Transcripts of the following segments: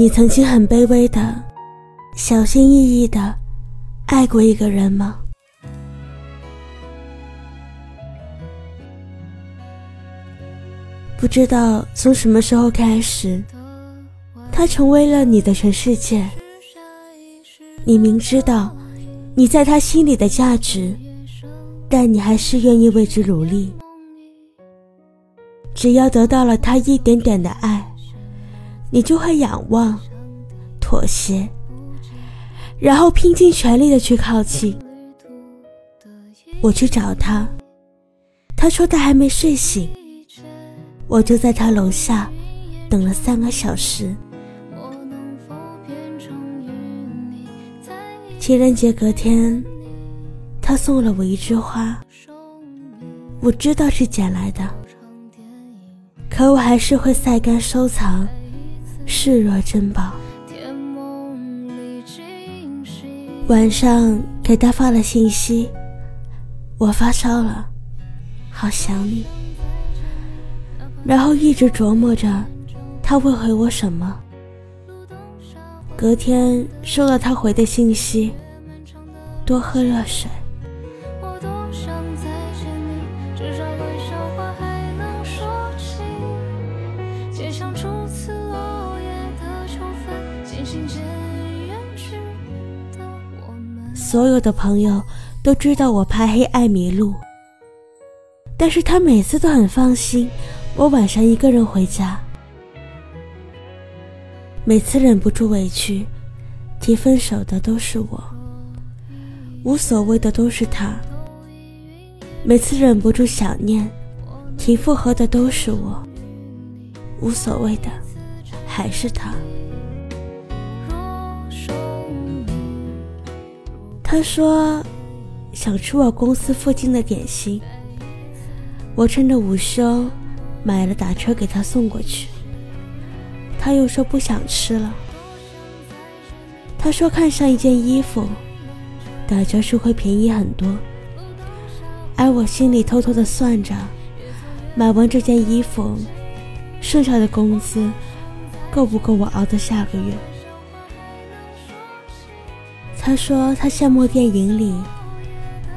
你曾经很卑微的、小心翼翼的爱过一个人吗？不知道从什么时候开始，他成为了你的全世界。你明知道你在他心里的价值，但你还是愿意为之努力。只要得到了他一点点的爱，你就会仰望、妥协，然后拼尽全力的去靠近。我去找他，他说他还没睡醒，我就在他楼下等了三个小时。情人节隔天，他送了我一枝花，我知道是捡来的。可我还是会晒干收藏，视若珍宝。晚上给他发了信息，我发烧了，好想你。然后一直琢磨着他会回我什么。隔天收到他回的信息，多喝热水。所有的朋友都知道我怕黑爱迷路，但是他每次都很放心我晚上一个人回家。每次忍不住委屈提分手的都是我，无所谓的都是他。每次忍不住想念提复合的都是我，无所谓的还是他。他说想吃我公司附近的点心，我趁着午休买了打车给他送过去。他又说不想吃了。他说看上一件衣服，打折时会便宜很多。而我心里偷偷的算着，买完这件衣服，剩下的工资够不够我熬到下个月？他说他羡慕电影里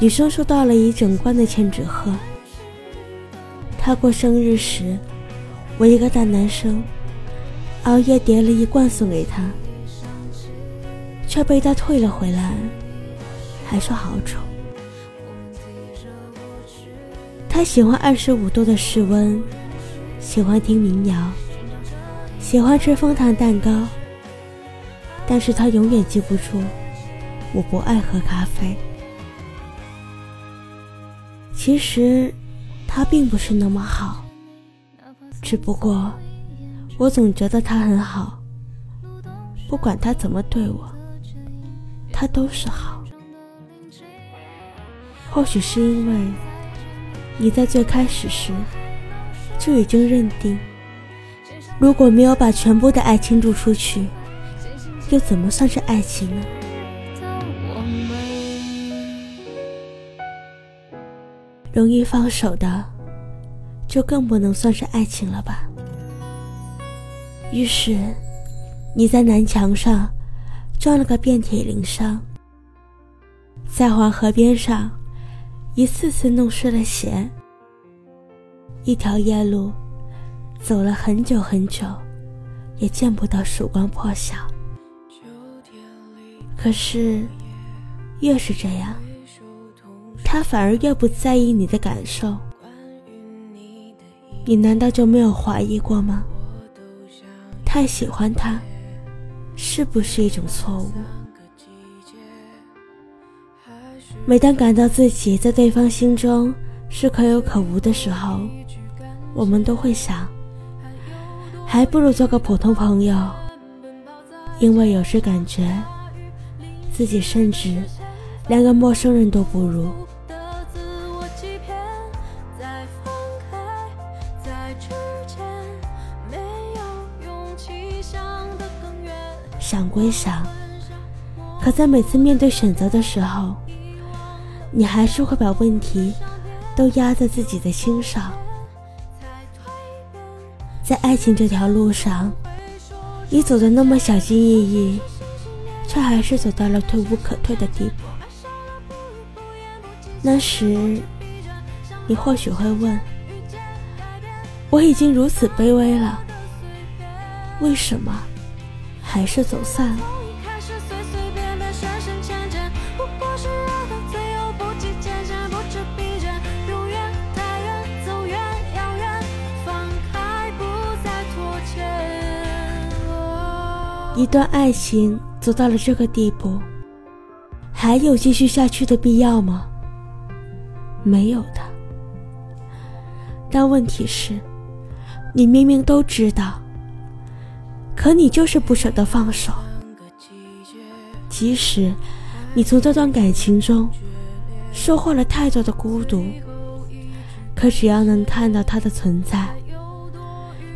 女生收到了一整罐的千纸鹤。他过生日时，我一个大男生熬夜叠了一罐送给他，却被他退了回来，还说好丑。他喜欢二十五度的室温，喜欢听民谣，喜欢吃枫糖蛋糕，但是他永远记不住。我不爱喝咖啡。其实，他并不是那么好，只不过我总觉得他很好。不管他怎么对我，他都是好。或许是因为你在最开始时就已经认定，如果没有把全部的爱倾注出去，又怎么算是爱情呢？容易放手的，就更不能算是爱情了吧。于是，你在南墙上撞了个遍体鳞伤，在黄河边上一次次弄湿了鞋，一条夜路走了很久很久，也见不到曙光破晓。可是，越是这样。他反而越不在意你的感受，你难道就没有怀疑过吗？太喜欢他，是不是一种错误？每当感到自己在对方心中是可有可无的时候，我们都会想，还不如做个普通朋友，因为有时感觉自己甚至连个陌生人都不如。归想，可在每次面对选择的时候，你还是会把问题都压在自己的心上。在爱情这条路上，你走的那么小心翼翼，却还是走到了退无可退的地步。那时，你或许会问：我已经如此卑微了，为什么还是走散了？一段爱情走到了这个地步，还有继续下去的必要吗？没有的。但问题是，你明明都知道，可你就是不舍得放手。即使你从这段感情中收获了太多的孤独，可只要能看到他的存在，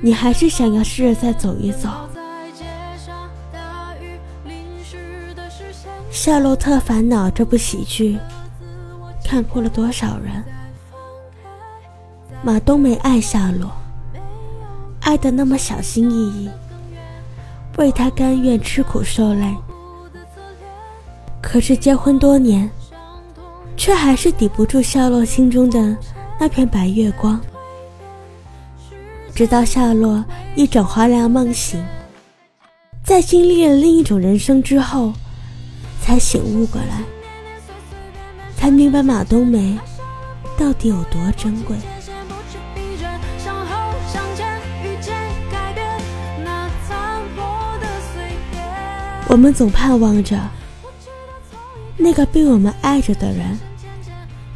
你还是想要试着再走一走。《夏洛特烦恼》这部喜剧，看哭了多少人？马冬梅爱夏洛，爱的那么小心翼翼，为他甘愿吃苦受累。可是结婚多年，却还是抵不住夏洛心中的那片白月光。直到夏洛一枕华凉梦醒，在经历了另一种人生之后。才醒悟过来，才明白马冬梅到底有多珍贵。我们总盼望着那个被我们爱着的人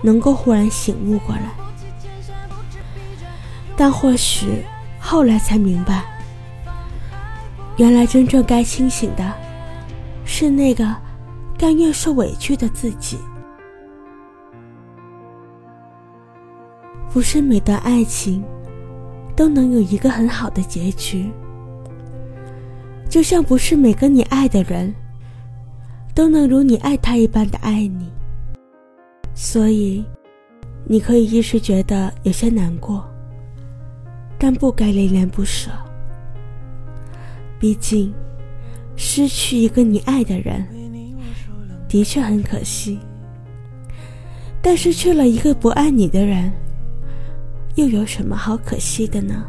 能够忽然醒悟过来，但或许后来才明白，原来真正该清醒的是那个。甘愿受委屈的自己，不是每段爱情都能有一个很好的结局，就像不是每个你爱的人都能如你爱他一般的爱你。所以，你可以一时觉得有些难过，但不该恋恋不舍。毕竟，失去一个你爱的人。的确很可惜，但失去了一个不爱你的人，又有什么好可惜的呢？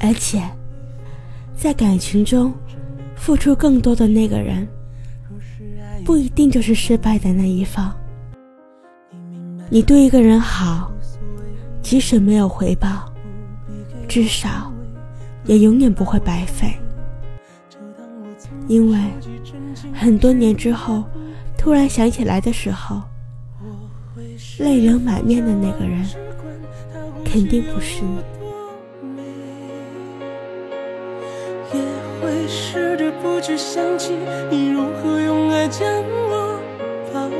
而且，在感情中付出更多的那个人，不一定就是失败的那一方。你对一个人好，即使没有回报，至少也永远不会白费，因为。很多年之后，突然想起来的时候，泪流满面的那个人，肯定不是你。只想起你如何用爱将我包围，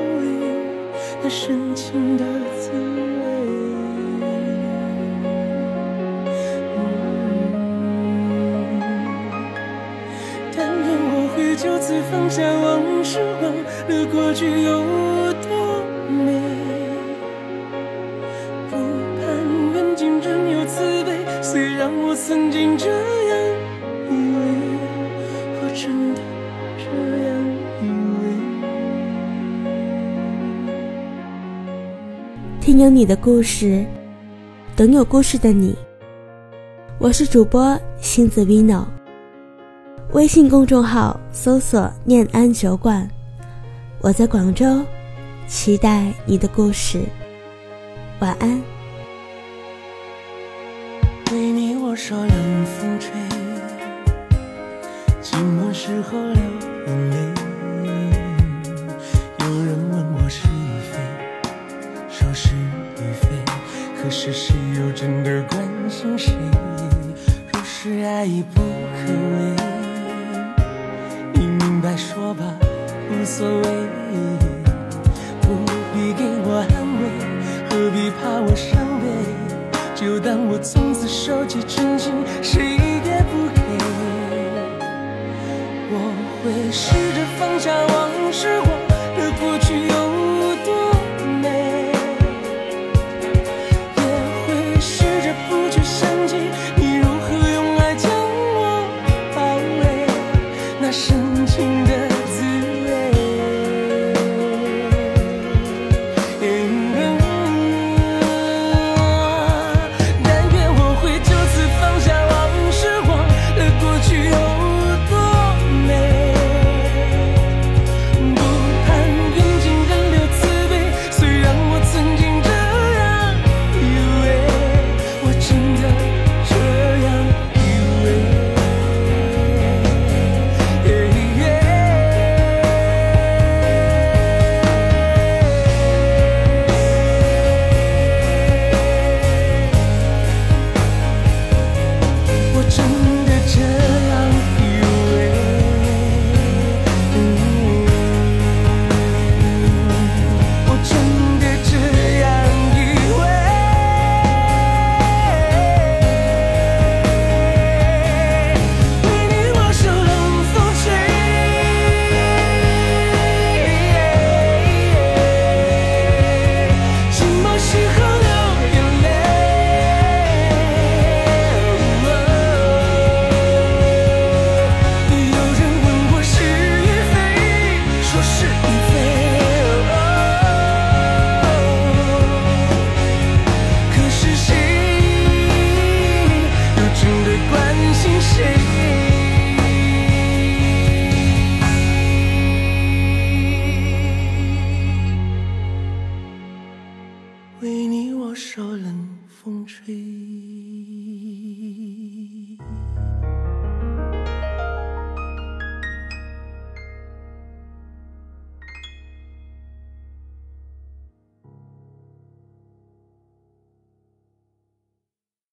那深情的滋味。但愿我会就此放下往事，忘了过去有多美。不盼缘尽仍有慈悲，虽然我曾经这有你的故事，等有故事的你。我是主播星子 vino。微信公众号搜索“念安酒馆”，我在广州，期待你的故事。晚安。为你我说冷风吹，寂寞时候流眼泪。是谁又真的关心谁？若是爱已不可为。你明白说吧，无所谓，不必给我安慰，何必怕我伤悲？就当我从此收起真情，谁也不给。我会试着放下往